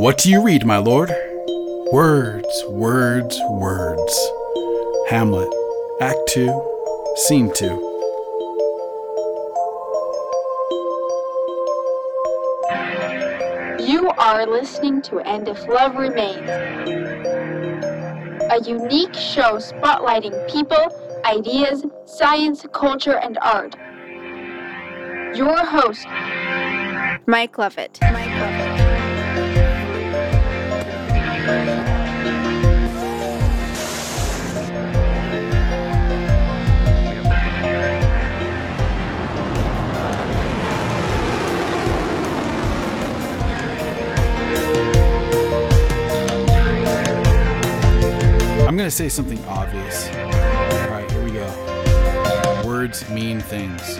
What do you read, my lord? Words, words, words. Hamlet, Act 2, Scene 2. You are listening to And If Love Remains, a unique show spotlighting people, ideas, science, culture, and art. Your host, Mike Lovett. Mike Lovett. I'm going to say something obvious. All right, here we go. Words mean things.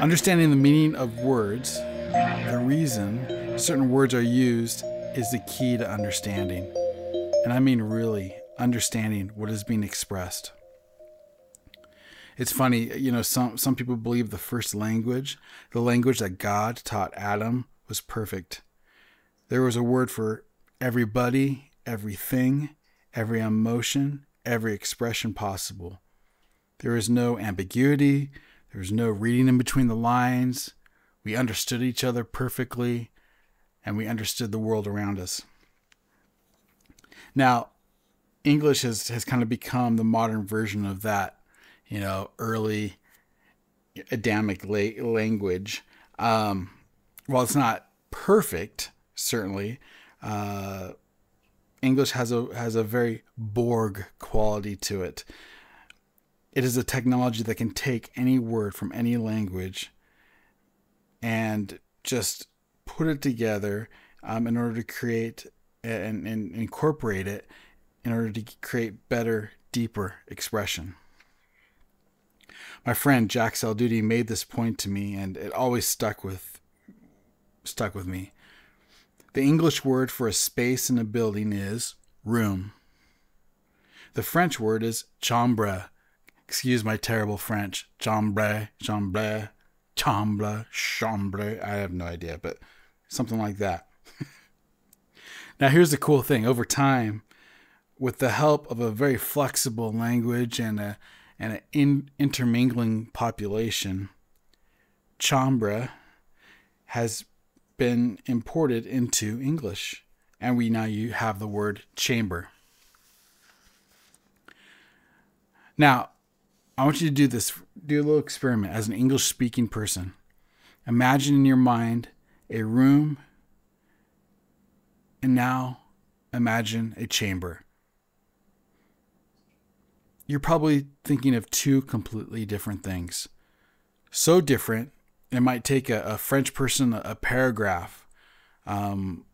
Understanding the meaning of words, the reason certain words are used, is the key to understanding. And I mean really understanding what is being expressed. It's funny, you know, some, some people believe the first language, the language that God taught Adam, was perfect. There was a word for everybody, everything, every emotion, every expression possible. There is no ambiguity, there was no reading in between the lines. We understood each other perfectly, and we understood the world around us. Now, English has, has kind of become the modern version of that, you know, early Adamic la- language. Um, while it's not perfect, certainly, uh, English has a has a very Borg quality to it. It is a technology that can take any word from any language and just put it together um, in order to create and, and incorporate it in order to create better, deeper expression. My friend Jack Saldudi made this point to me, and it always stuck with stuck with me. The English word for a space in a building is room. The French word is chambre. Excuse my terrible French. Chambre, chambre, chambre, chambre. I have no idea, but something like that. now, here's the cool thing over time, with the help of a very flexible language and a and an in, intermingling population, chambre has been imported into English, and we now you have the word chamber. Now, I want you to do this, do a little experiment as an English speaking person. Imagine in your mind a room, and now imagine a chamber. You're probably thinking of two completely different things. So different it might take a, a French person a, paragraph um,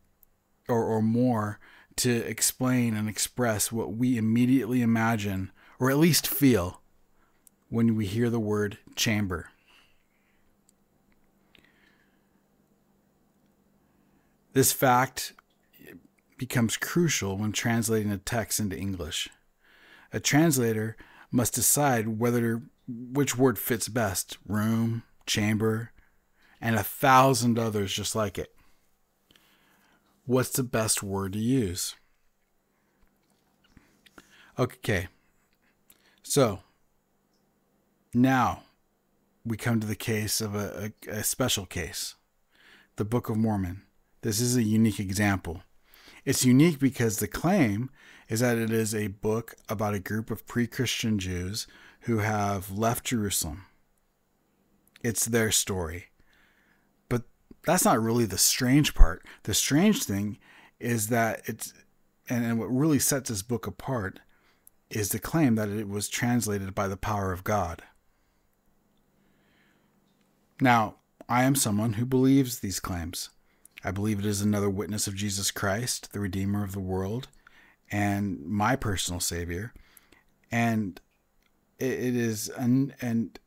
or, or more to explain and express what we immediately imagine or at least feel when we hear the word chamber. This fact becomes crucial when translating a text into English. A translator must decide whether which word fits best room, chamber, and a thousand others just like it. What's the best word to use? Okay, so now we come to the case of a, a, a special case the Book of Mormon. This is a unique example. It's unique because the claim is that it is a book about a group of pre Christian Jews who have left Jerusalem it's their story. But that's not really the strange part. The strange thing is that it's, and, and what really sets this book apart is the claim that it was translated by the power of God. Now, I am someone who believes these claims. I believe it is another witness of Jesus Christ, the Redeemer of the world, and my personal Savior. And it is, and, and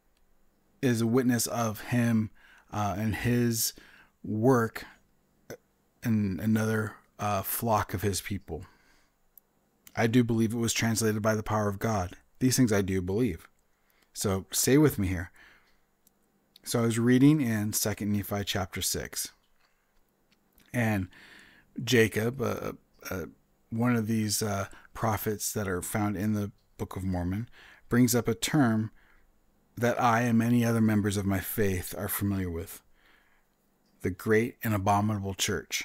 is a witness of him uh, and his work in another uh, flock of his people. I do believe it was translated by the power of God. These things I do believe. So stay with me here. So I was reading in Second Nephi chapter six, and Jacob, uh, uh, one of these uh, prophets that are found in the Book of Mormon, brings up a term that I and many other members of my faith are familiar with: the great and abominable church.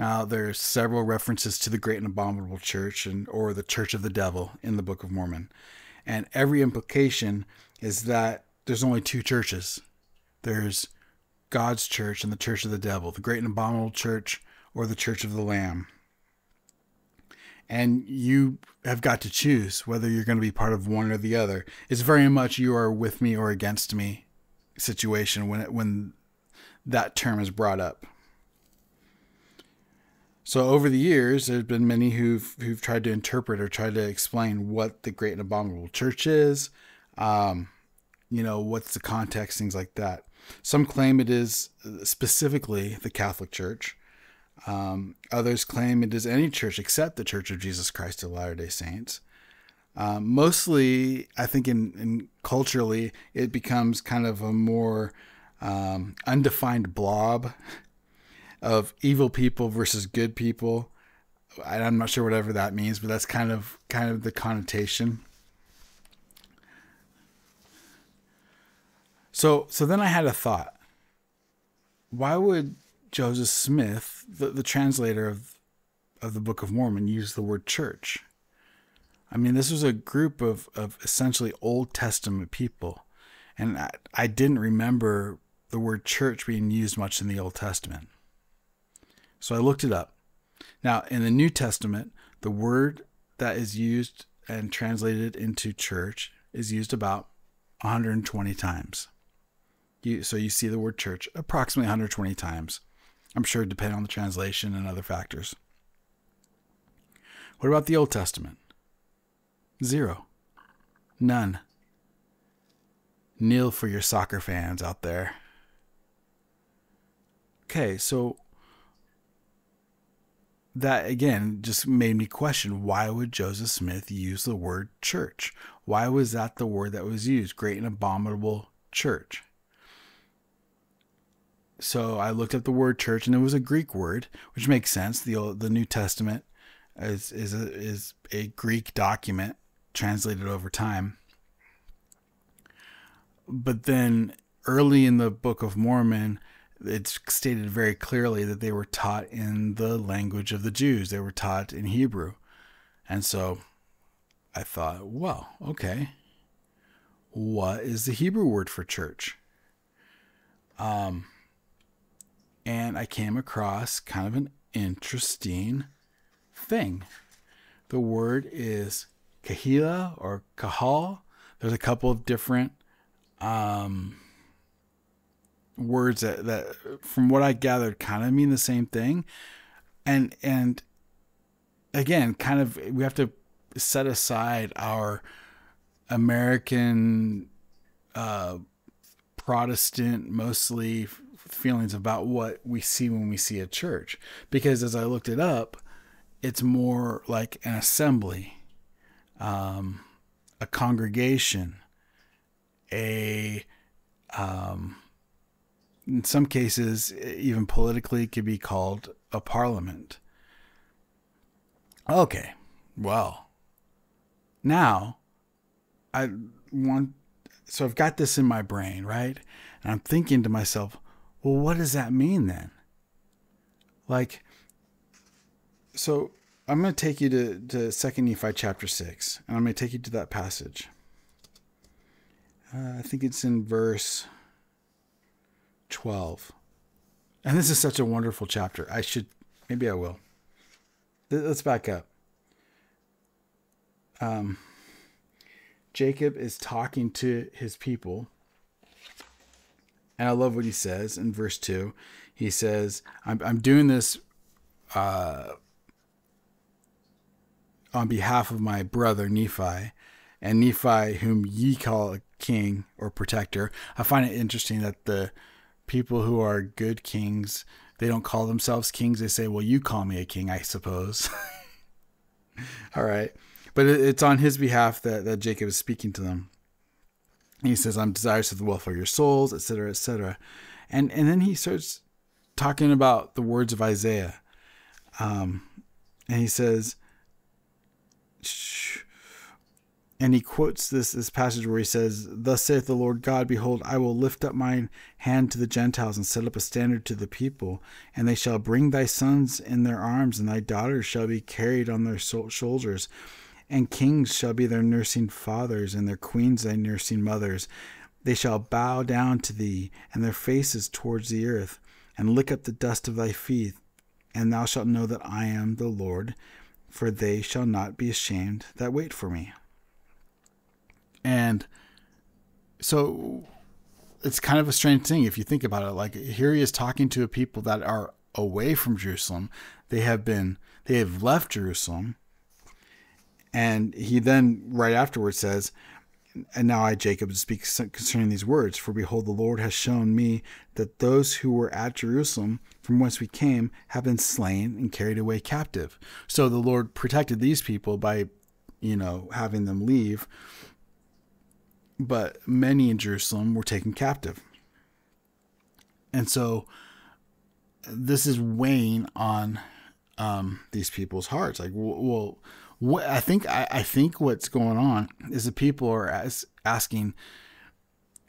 Now, there are several references to the great and abominable church and or the church of the devil in the Book of Mormon. And every implication is that there's only two churches. There's God's church and the church of the devil, the great and abominable church or the church of the lamb. And you have got to choose whether you're going to be part of one or the other. It's very much you are with me or against me situation when it, when that term is brought up. So over the years, there's been many who've who've tried to interpret or tried to explain what the Great and Abominable Church is. Um, you know, what's the context, things like that. Some claim it is specifically the Catholic Church. Um, others claim it is any church except the Church of Jesus Christ of Latter Day Saints. Um, mostly, I think, in, in culturally, it becomes kind of a more um, undefined blob of evil people versus good people. I'm not sure whatever that means, but that's kind of kind of the connotation. So so then I had a thought. Why would Joseph Smith, the, the translator of of the Book of Mormon, use the word church? I mean, this was a group of, of essentially Old Testament people. And I, I didn't remember the word church being used much in the Old Testament. So I looked it up. Now, in the New Testament, the word that is used and translated into church is used about 120 times. You, so you see the word church approximately 120 times. I'm sure depending on the translation and other factors. What about the Old Testament? Zero. None. Nil for your soccer fans out there. Okay, so that again just made me question why would Joseph Smith use the word church? Why was that the word that was used? Great and abominable church. So I looked up the word church and it was a Greek word, which makes sense. The old, the New Testament is is a, is a Greek document translated over time. But then early in the Book of Mormon, it's stated very clearly that they were taught in the language of the Jews. They were taught in Hebrew. And so I thought, well, okay. What is the Hebrew word for church? Um, and I came across kind of an interesting thing. The word is kahila or kahal. There's a couple of different um, words that, that from what I gathered kind of mean the same thing. And and again, kind of we have to set aside our American uh, Protestant mostly feelings about what we see when we see a church. Because as I looked it up, it's more like an assembly, um, a congregation, a um, in some cases, even politically, it could be called a parliament. Okay, well, now I want, so I've got this in my brain, right? And I'm thinking to myself, well, what does that mean then? Like, so I'm going to take you to, to 2 Nephi chapter 6, and I'm going to take you to that passage. Uh, I think it's in verse 12. And this is such a wonderful chapter. I should, maybe I will. Let's back up. Um, Jacob is talking to his people. And I love what he says in verse 2. He says, I'm, I'm doing this uh, on behalf of my brother Nephi, and Nephi, whom ye call a king or protector. I find it interesting that the people who are good kings, they don't call themselves kings. They say, well, you call me a king, I suppose. All right. But it's on his behalf that, that Jacob is speaking to them. He says, I'm desirous of the welfare of your souls, etc., etc. And and then he starts talking about the words of Isaiah. Um, and he says, and he quotes this this passage where he says, "Thus saith the Lord God: Behold, I will lift up mine hand to the Gentiles and set up a standard to the people, and they shall bring thy sons in their arms, and thy daughters shall be carried on their shoulders, and kings shall be their nursing fathers, and their queens thy nursing mothers. They shall bow down to thee, and their faces towards the earth, and lick up the dust of thy feet, and thou shalt know that I am the Lord." for they shall not be ashamed that wait for me. And so it's kind of a strange thing if you think about it. Like here he is talking to a people that are away from Jerusalem. They have been, they have left Jerusalem. And he then, right afterwards, says, and now I, Jacob, speak concerning these words. For behold, the Lord has shown me that those who were at Jerusalem, from whence we came, have been slain and carried away captive. So the Lord protected these people by, you know, having them leave. But many in Jerusalem were taken captive. And so this is weighing on um, these people's hearts. Like, well, what I think I, I think what's going on is that people are as, asking,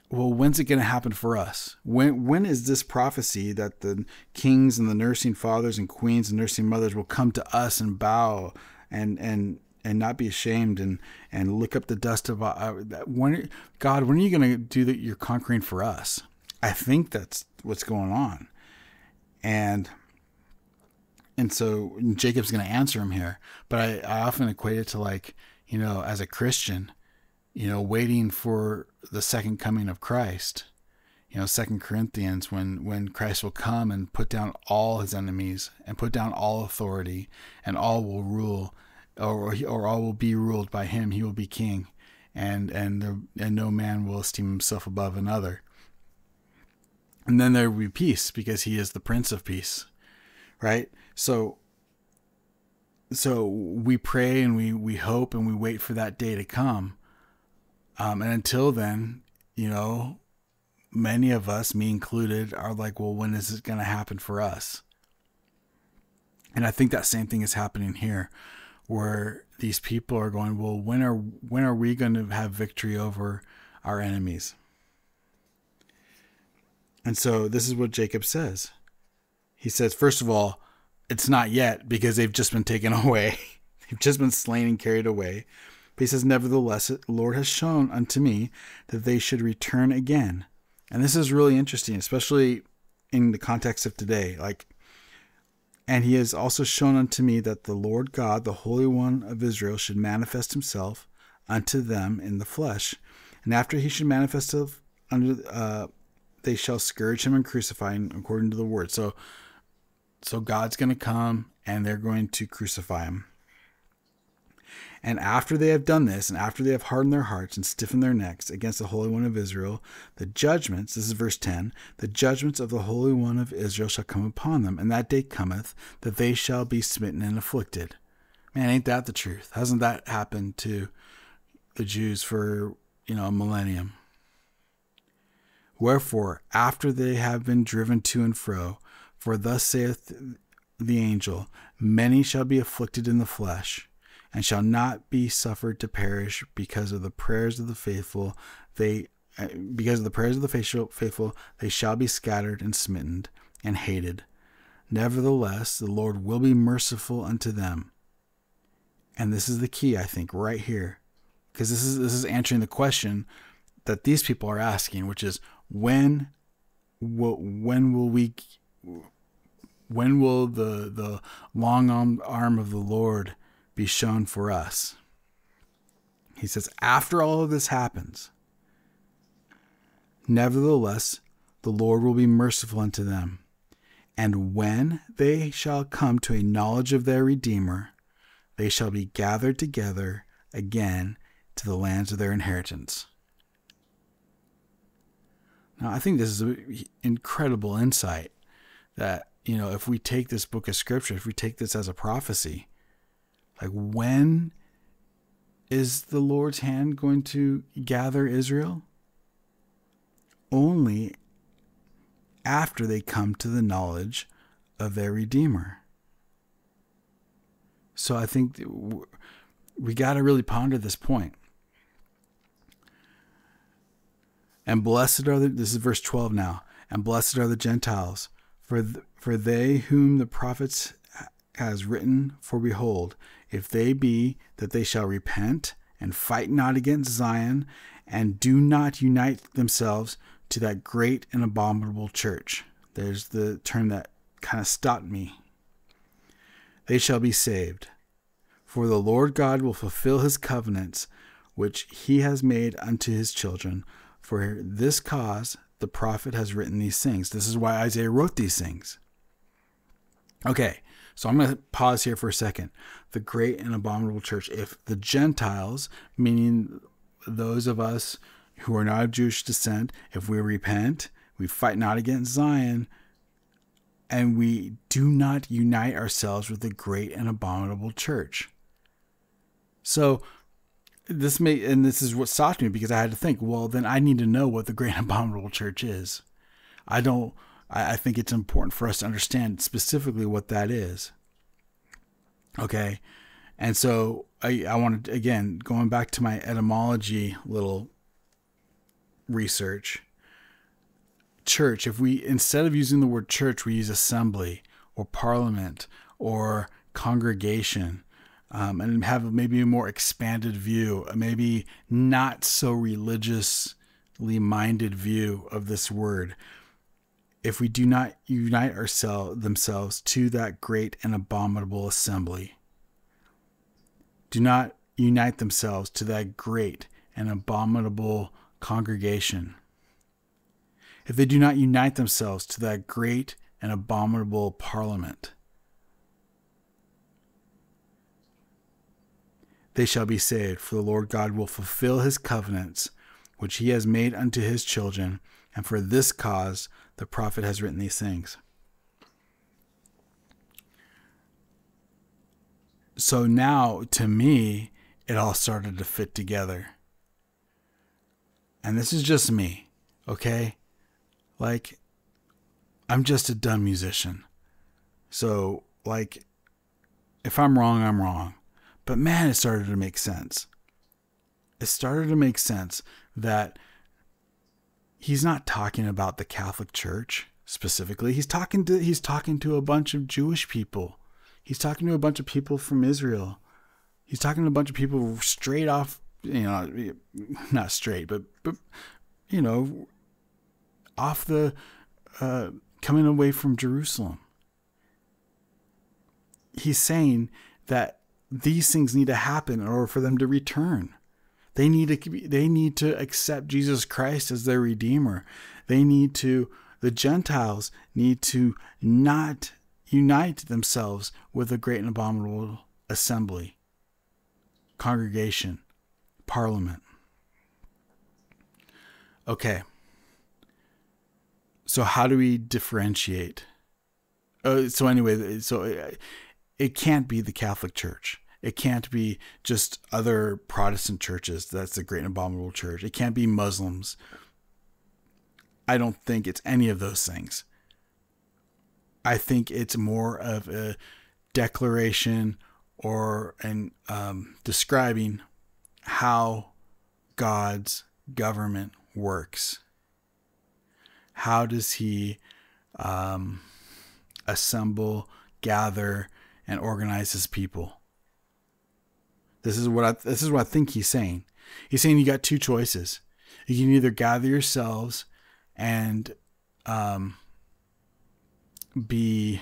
well, when's it going to happen for us? When when is this prophecy that the kings and the nursing fathers and queens and nursing mothers will come to us and bow and and and not be ashamed and and lick up the dust of uh, when God when are you going to do that you're conquering for us? I think that's what's going on, and and so Jacob's going to answer him here. But I, I often equate it to like, you know, as a Christian, you know, waiting for the second coming of Christ. You know, Second Corinthians, when when Christ will come and put down all his enemies and put down all authority, and all will rule, or or all will be ruled by him. He will be king, and and the, and no man will esteem himself above another. And then there will be peace because he is the Prince of Peace, right? So so we pray and we we hope and we wait for that day to come. Um, and until then, you know, many of us, me included, are like, well, when is it going to happen for us? And I think that same thing is happening here, where these people are going, well, when are when are we going to have victory over our enemies? And so this is what Jacob says. He says, first of all, it's not yet because they've just been taken away. they've just been slain and carried away. But he says, Nevertheless, the Lord has shown unto me that they should return again. And this is really interesting, especially in the context of today. Like, and he has also shown unto me that the Lord God, the Holy One of Israel, should manifest himself unto them in the flesh. And after he should manifest uh, they shall scourge him and crucify him according to the word. So, so God's going to come and they're going to crucify him. And after they have done this, and after they have hardened their hearts and stiffened their necks against the Holy One of Israel, the judgments, this is verse 10, the judgments of the Holy One of Israel shall come upon them, and that day cometh that they shall be smitten and afflicted. Man, ain't that the truth? Hasn't that happened to the Jews for, you know, a millennium? Wherefore, after they have been driven to and fro, for thus saith the angel, Many shall be afflicted in the flesh, and shall not be suffered to perish because of the prayers of the faithful. They uh, because of the prayers of the faithful, they shall be scattered and smitten and hated. Nevertheless, the Lord will be merciful unto them. And this is the key, I think, right here, because this is this is answering the question that these people are asking, which is when when will we when will the the long arm of the Lord be shown for us? He says, after all of this happens, nevertheless, the Lord will be merciful unto them. And when they shall come to a knowledge of their Redeemer, they shall be gathered together again to the lands of their inheritance. Now, I think this is an incredible insight that you know if we take this book of scripture if we take this as a prophecy like when is the lord's hand going to gather israel only after they come to the knowledge of their Redeemer. So I think we got to really ponder this point. And blessed are the, this is verse 12 now, and blessed are the Gentiles, for, th- for they whom the prophets has written, for behold, if they be that they shall repent and fight not against Zion, and do not unite themselves to that great and abominable church. There's the term that kind of stopped me. They shall be saved. For the Lord God will fulfill his covenants which he has made unto his children. For this cause the prophet has written these things. This is why Isaiah wrote these things. Okay, so I'm going to pause here for a second. The great and abominable church. If the Gentiles, meaning those of us who are not of Jewish descent, if we repent, we fight not against Zion, and we do not unite ourselves with the great and abominable church. So this may and this is what stopped me because I had to think, well, then I need to know what the great abominable church is. I don't I, I think it's important for us to understand specifically what that is. Okay. And so I, I wanted, again, going back to my etymology little research, church, if we, instead of using the word church, we use assembly or parliament or congregation, um, and have maybe a more expanded view, maybe not so religiously minded view of this word if we do not unite ourselves themselves to that great and abominable assembly. Do not unite themselves to that great and abominable congregation. If they do not unite themselves to that great and abominable parliament, they shall be saved, for the Lord God will fulfill his covenants which he has made unto his children, and for this cause the prophet has written these things. So now, to me, it all started to fit together. And this is just me, okay? Like, I'm just a dumb musician. So, like, if I'm wrong, I'm wrong. But man, it started to make sense. It started to make sense that he's not talking about the Catholic Church specifically. He's talking to he's talking to a bunch of Jewish people. He's talking to a bunch of people from Israel. He's talking to a bunch of people straight off, you know, not straight, but but you know, off the uh, coming away from Jerusalem. He's saying that these things need to happen in order for them to return. They need to they need to accept Jesus Christ as their redeemer. They need to the Gentiles need to not unite themselves with a great and abominable assembly, congregation, parliament. Okay. So how do we differentiate? Uh, so anyway, so it, can't be the Catholic Church. It can't be just other Protestant churches. That's the great and abominable church. It can't be Muslims. I don't think it's any of those things. I think it's more of a declaration or an um, describing how God's government works. How does He um, assemble, gather, and organize His people? This is what I this is what I think he's saying. He's saying you got two choices. You can either gather yourselves and um, be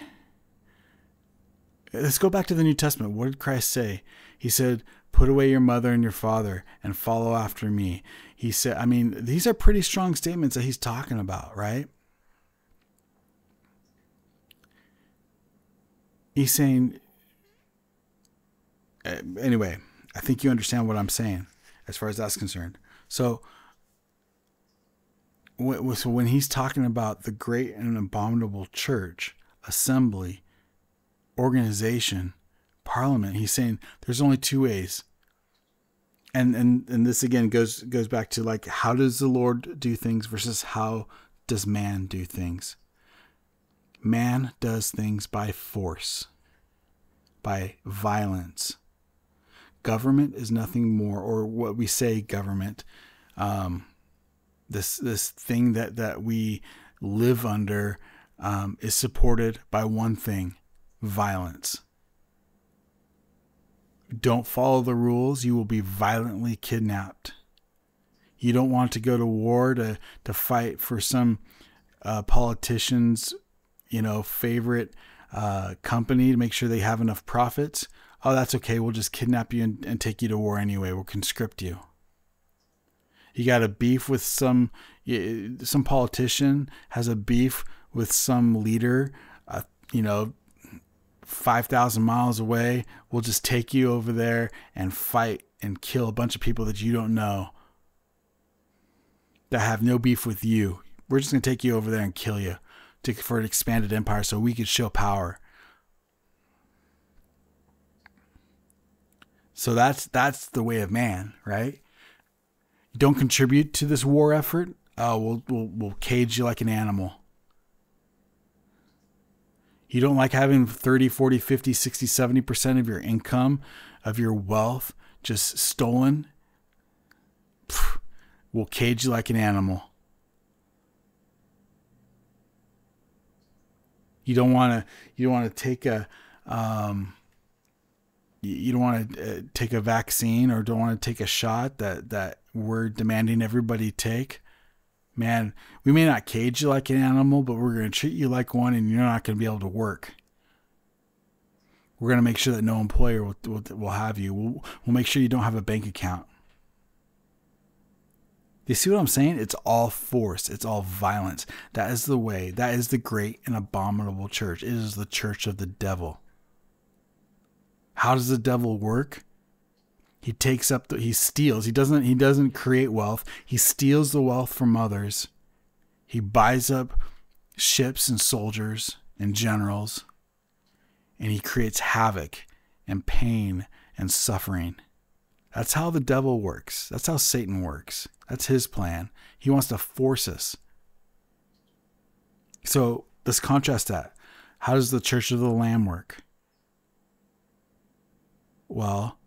let's go back to the New Testament. What did Christ say? He said, Put away your mother and your father and follow after me. He said, I mean, these are pretty strong statements that he's talking about, right? He's saying, uh, anyway, I think you understand what I'm saying as far as that's concerned. So, so when he's talking about the great and abominable church, assembly, organization, parliament, he's saying there's only two ways. and and and this again goes goes back to like how does the Lord do things versus how does man do things? Man does things by force, by violence. Government is nothing more, or what we say government, um, this this thing that that we live under um, is supported by one thing: violence don't follow the rules, you will be violently kidnapped. You don't want to go to war to, to fight for some uh, politician's, you know, favorite uh, company to make sure they have enough profits. Oh, that's okay. We'll just kidnap you and, and take you to war anyway. We'll conscript you. You got a beef with some some politician has a beef with some leader, uh, you know, 5,000 miles away. We'll just take you over there and fight and kill a bunch of people that you don't know that have no beef with you. We're just going to take you over there and kill you to, for an expanded empire so we could show power. So that's that's the way of man, right? You don't contribute to this war effort. Uh, we'll, we'll we'll cage you like an animal. You don't like having 30, 40, 50, 60, 70% of your income, of your wealth just stolen? Pfft, we'll cage you like an animal. You don't want to. You don't want to take a. Um, you don't want to uh, take a vaccine or don't want to take a shot that that we're demanding everybody take man, we may not cage you like an animal, but we're going to treat you like one and you're not going to be able to work. We're going to make sure that no employer will, will, will have you. We'll, we'll make sure you don't have a bank account. You see what I'm saying? It's all force. It's all violence. That is the way. That is the great and abominable church. It is the church of the devil. How does the devil work? He takes up the he steals. He doesn't he doesn't create wealth. He steals the wealth from others. He buys up ships and soldiers and generals and he creates havoc and pain and suffering. That's how the devil works. That's how Satan works. That's his plan. He wants to force us. So let's contrast that. How does the church of the Lamb work? Well,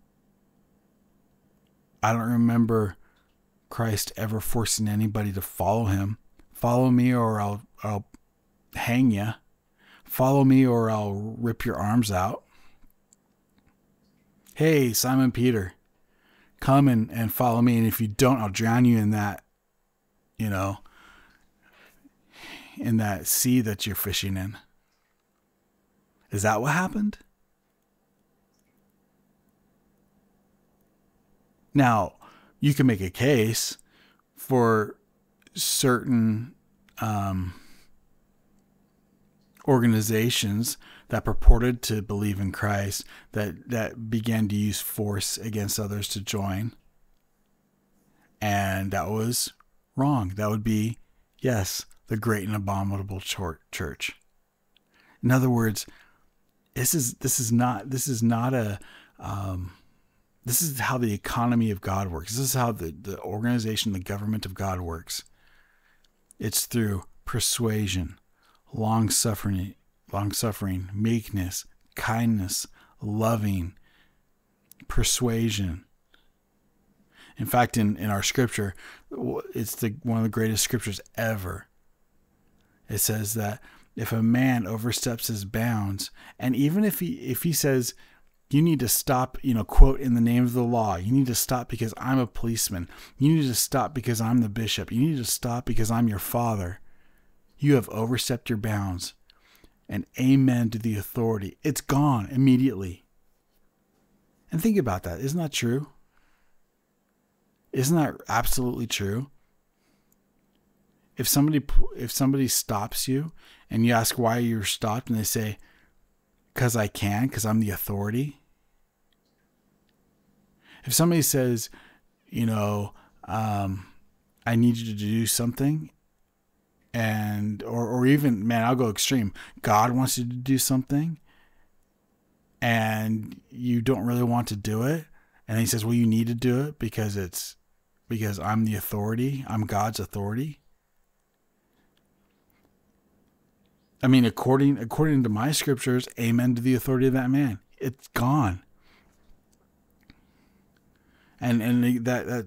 I don't remember Christ ever forcing anybody to follow him. Follow me or I'll I'll hang you. Follow me or I'll rip your arms out. Hey, Simon Peter, come and, and follow me. And if you don't, I'll drown you in that, you know, in that sea that you're fishing in. Is that what happened? Now, you can make a case for certain um, organizations that purported to believe in Christ that that began to use force against others to join, and that was wrong. That would be yes, the great and abominable church. In other words, this is this is not this is not a um, this is how the economy of God works. This is how the, the organization, the government of God works. It's through persuasion, long suffering, long suffering, meekness, kindness, loving, persuasion. In fact, in, in our scripture, it's the one of the greatest scriptures ever. It says that if a man oversteps his bounds, and even if he if he says, you need to stop, you know, quote in the name of the law. You need to stop because I'm a policeman. You need to stop because I'm the bishop. You need to stop because I'm your father. You have overstepped your bounds. And amen to the authority. It's gone immediately. And think about that. Isn't that true? Isn't that absolutely true? If somebody if somebody stops you and you ask why you're stopped and they say because I can, because I'm the authority. If somebody says, you know, um, I need you to do something, and or or even man, I'll go extreme. God wants you to do something, and you don't really want to do it, And he says, "Well, you need to do it because it's because I'm the authority. I'm God's authority." I mean, according according to my scriptures, amen to the authority of that man. It's gone. And and that that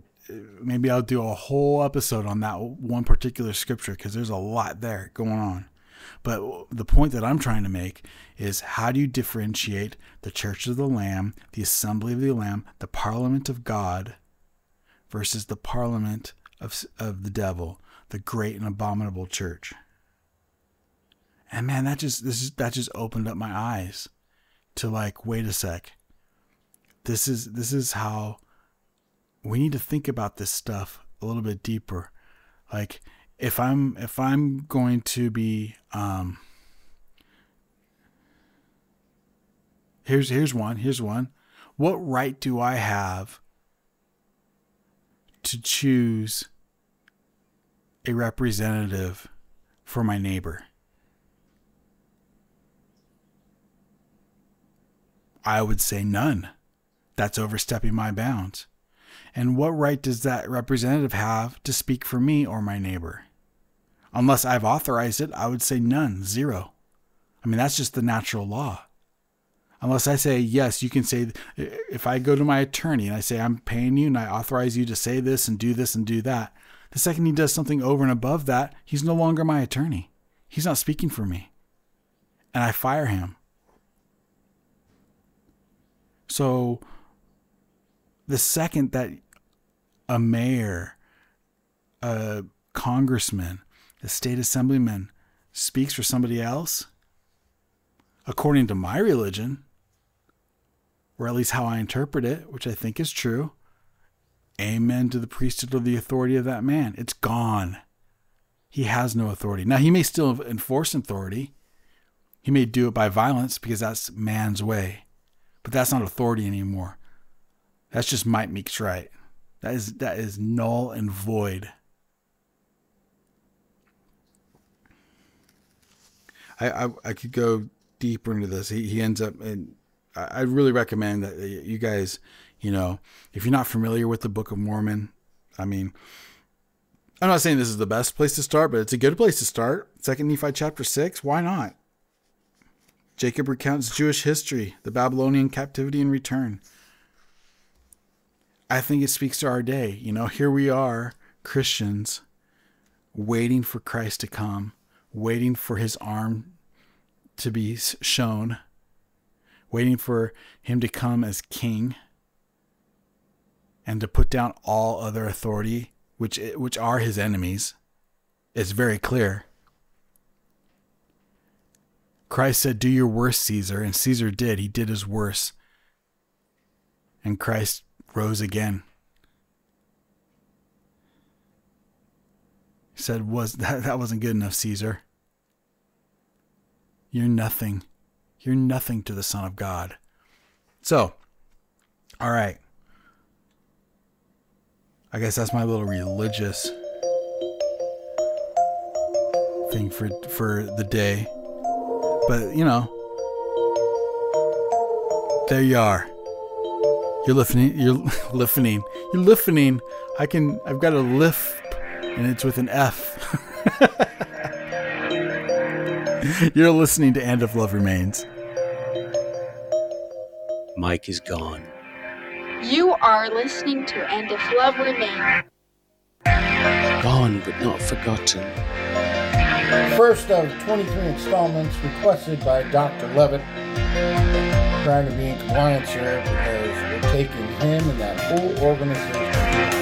maybe I'll do a whole episode on that one particular scripture because there's a lot there going on. But the point that I'm trying to make is how do you differentiate the church of the Lamb, the assembly of the Lamb, the parliament of God versus the parliament of, of the devil, the great and abominable church? And man, that just this is that just opened up my eyes to like, wait a sec. This is this is how we need to think about this stuff a little bit deeper. Like if I'm if I'm going to be um Here's here's one. Here's one. What right do I have to choose a representative for my neighbor? I would say none. That's overstepping my bounds. And what right does that representative have to speak for me or my neighbor? Unless I've authorized it, I would say none, zero. I mean, that's just the natural law. Unless I say, yes, you can say, if I go to my attorney and I say, I'm paying you and I authorize you to say this and do this and do that, the second he does something over and above that, he's no longer my attorney. He's not speaking for me. And I fire him. So the second that a mayor, a congressman, a state assemblyman speaks for somebody else, according to my religion, or at least how I interpret it, which I think is true, amen to the priesthood or the authority of that man. It's gone. He has no authority. Now, he may still enforce authority. He may do it by violence because that's man's way. But that's not authority anymore. That's just might makes right. That is that is null and void. I, I, I could go deeper into this. He, he ends up, and I, I really recommend that you guys, you know, if you're not familiar with the Book of Mormon, I mean, I'm not saying this is the best place to start, but it's a good place to start. Second Nephi chapter six. Why not? Jacob recounts Jewish history, the Babylonian captivity and return. I think it speaks to our day. You know, here we are, Christians, waiting for Christ to come, waiting for his arm to be shown, waiting for him to come as king and to put down all other authority, which eh, which are his enemies. It's very clear. Christ said, Do your worst, Caesar. And Caesar did. He did his worst. And Christ rose again. He said, Was that, that wasn't good enough, Caesar. You're nothing. You're nothing to the Son of God. So, all right. I guess that's my little religious thing for for the day. But, you know, there you are. You're listening. You're listening. You're listening. I can. I've got a lift, and it's with an F. You're listening to End of Love Remains." Mike is gone. You are listening to End of Love Remains. Gone but not forgotten. First of 23 installments requested by Dr. Levitt. Trying to be in compliance here because we're taking him and that whole organization